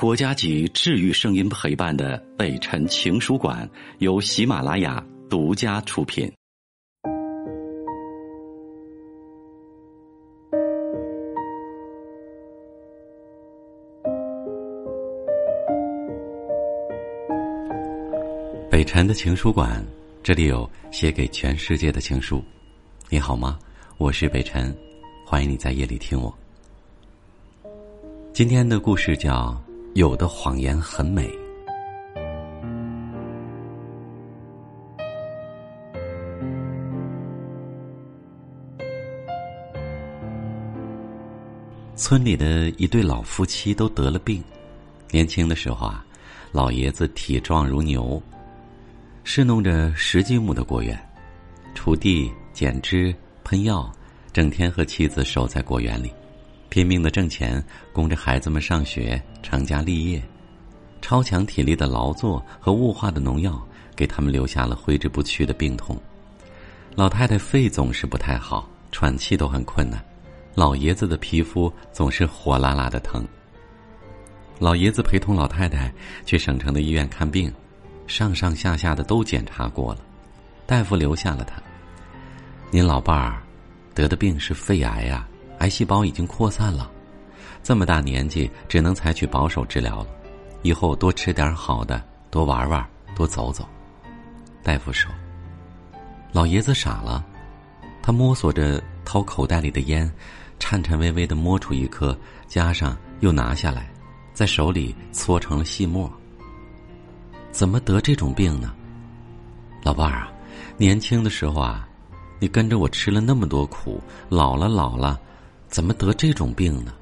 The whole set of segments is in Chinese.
国家级治愈声音陪伴的北辰情书馆由喜马拉雅独家出品。北辰的情书馆，这里有写给全世界的情书。你好吗？我是北辰，欢迎你在夜里听我。今天的故事叫。有的谎言很美。村里的一对老夫妻都得了病。年轻的时候啊，老爷子体壮如牛，侍弄着十几亩的果园，锄地、剪枝、喷药，整天和妻子守在果园里。拼命的挣钱，供着孩子们上学、成家立业，超强体力的劳作和雾化的农药，给他们留下了挥之不去的病痛。老太太肺总是不太好，喘气都很困难；老爷子的皮肤总是火辣辣的疼。老爷子陪同老太太去省城的医院看病，上上下下的都检查过了，大夫留下了他。您老伴儿得的病是肺癌呀。癌细胞已经扩散了，这么大年纪只能采取保守治疗了。以后多吃点好的，多玩玩，多走走。大夫说：“老爷子傻了。”他摸索着掏口袋里的烟，颤颤巍巍的摸出一颗，加上又拿下来，在手里搓成了细末。怎么得这种病呢？老伴儿啊，年轻的时候啊，你跟着我吃了那么多苦，老了老了。怎么得这种病呢？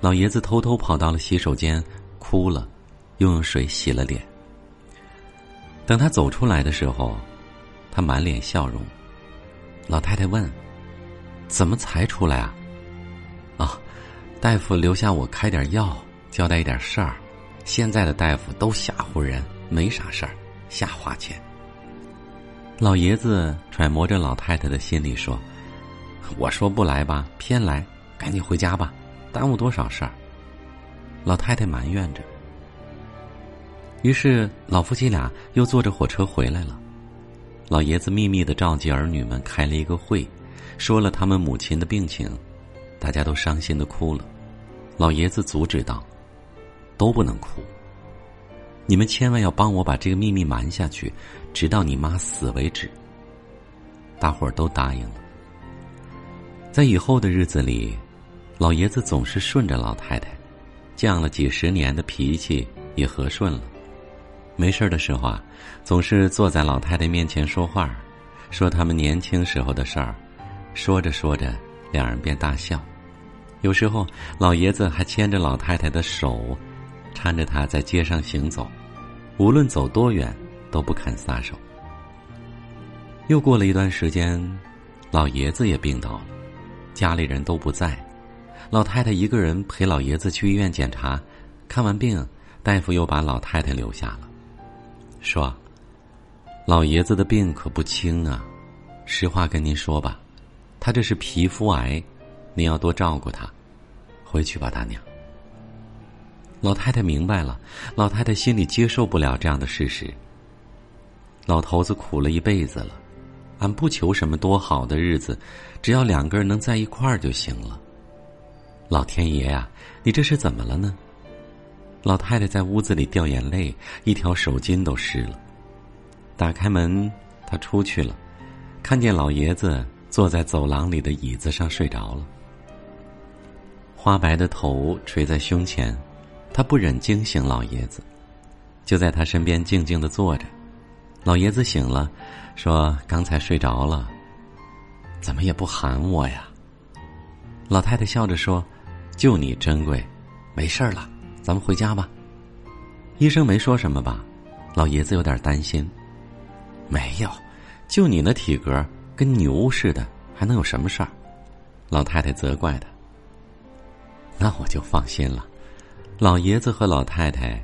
老爷子偷偷跑到了洗手间，哭了，又用水洗了脸。等他走出来的时候，他满脸笑容。老太太问：“怎么才出来啊？”啊，大夫留下我开点药，交代一点事儿。现在的大夫都吓唬人，没啥事儿，瞎花钱。老爷子揣摩着老太太的心理说。我说不来吧，偏来，赶紧回家吧，耽误多少事儿。老太太埋怨着。于是老夫妻俩又坐着火车回来了。老爷子秘密的召集儿女们开了一个会，说了他们母亲的病情，大家都伤心的哭了。老爷子阻止道：“都不能哭，你们千万要帮我把这个秘密瞒下去，直到你妈死为止。”大伙儿都答应了。在以后的日子里，老爷子总是顺着老太太，犟了几十年的脾气也和顺了。没事的时候啊，总是坐在老太太面前说话，说他们年轻时候的事儿。说着说着，两人便大笑。有时候，老爷子还牵着老太太的手，搀着她在街上行走，无论走多远，都不肯撒手。又过了一段时间，老爷子也病倒了。家里人都不在，老太太一个人陪老爷子去医院检查，看完病，大夫又把老太太留下了，说：“老爷子的病可不轻啊，实话跟您说吧，他这是皮肤癌，您要多照顾他，回去吧，大娘。”老太太明白了，老太太心里接受不了这样的事实。老头子苦了一辈子了。俺不求什么多好的日子，只要两个人能在一块儿就行了。老天爷呀，你这是怎么了呢？老太太在屋子里掉眼泪，一条手巾都湿了。打开门，她出去了，看见老爷子坐在走廊里的椅子上睡着了，花白的头垂在胸前，她不忍惊醒老爷子，就在他身边静静的坐着。老爷子醒了，说：“刚才睡着了，怎么也不喊我呀？”老太太笑着说：“就你珍贵，没事了，咱们回家吧。”医生没说什么吧？老爷子有点担心。没有，就你那体格，跟牛似的，还能有什么事儿？老太太责怪他。那我就放心了。老爷子和老太太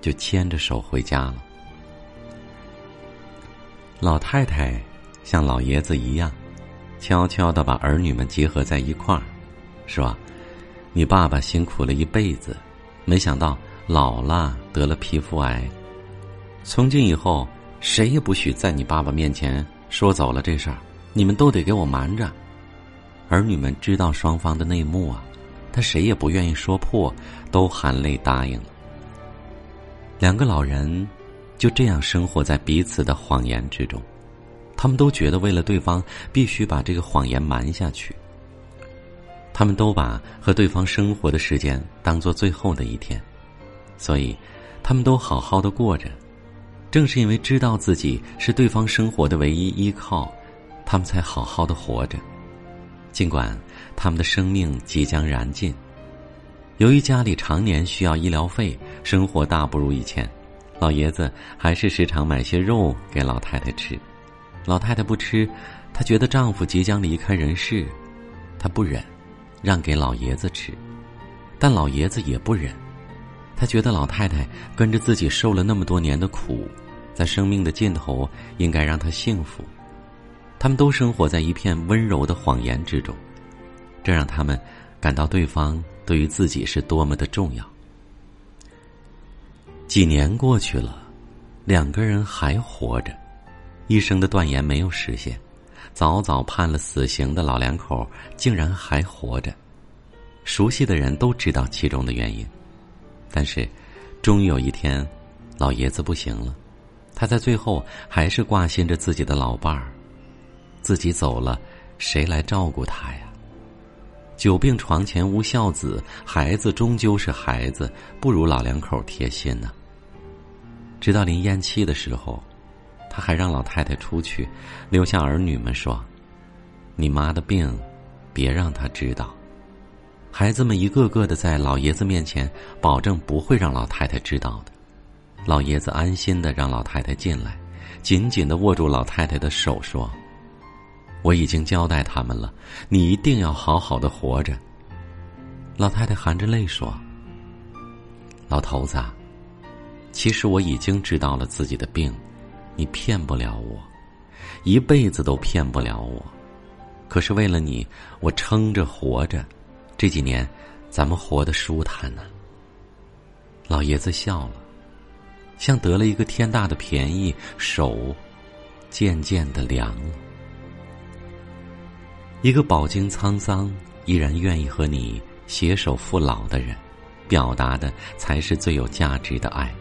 就牵着手回家了。老太太像老爷子一样，悄悄的把儿女们结合在一块儿，说：“你爸爸辛苦了一辈子，没想到老了得了皮肤癌。从今以后，谁也不许在你爸爸面前说走了这事儿，你们都得给我瞒着。儿女们知道双方的内幕啊，他谁也不愿意说破，都含泪答应了。两个老人就这样生活在彼此的谎言之中，他们都觉得为了对方，必须把这个谎言瞒下去。他们都把和对方生活的时间当做最后的一天，所以他们都好好的过着。正是因为知道自己是对方生活的唯一依靠，他们才好好的活着。尽管他们的生命即将燃尽，由于家里常年需要医疗费，生活大不如以前，老爷子还是时常买些肉给老太太吃。老太太不吃，她觉得丈夫即将离开人世，她不忍，让给老爷子吃，但老爷子也不忍，他觉得老太太跟着自己受了那么多年的苦。在生命的尽头，应该让她幸福。他们都生活在一片温柔的谎言之中，这让他们感到对方对于自己是多么的重要。几年过去了，两个人还活着，医生的断言没有实现，早早判了死刑的老两口竟然还活着。熟悉的人都知道其中的原因，但是，终于有一天，老爷子不行了。他在最后还是挂心着自己的老伴儿，自己走了，谁来照顾他呀？久病床前无孝子，孩子终究是孩子，不如老两口贴心呢。直到临咽气的时候，他还让老太太出去，留下儿女们说：“你妈的病，别让她知道。”孩子们一个个的在老爷子面前保证不会让老太太知道的。老爷子安心的让老太太进来，紧紧的握住老太太的手说：“我已经交代他们了，你一定要好好的活着。”老太太含着泪说：“老头子，其实我已经知道了自己的病，你骗不了我，一辈子都骗不了我。可是为了你，我撑着活着。这几年，咱们活得舒坦呢。”老爷子笑了。像得了一个天大的便宜，手渐渐的凉了。一个饱经沧桑依然愿意和你携手赴老的人，表达的才是最有价值的爱。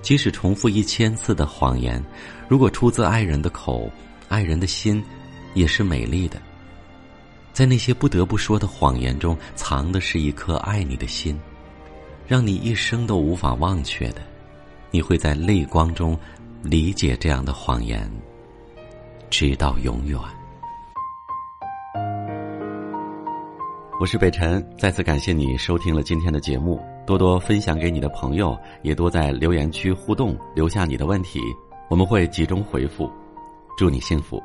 即使重复一千次的谎言，如果出自爱人的口，爱人的心也是美丽的。在那些不得不说的谎言中，藏的是一颗爱你的心，让你一生都无法忘却的。你会在泪光中理解这样的谎言，直到永远。我是北辰，再次感谢你收听了今天的节目，多多分享给你的朋友，也多在留言区互动，留下你的问题，我们会集中回复。祝你幸福。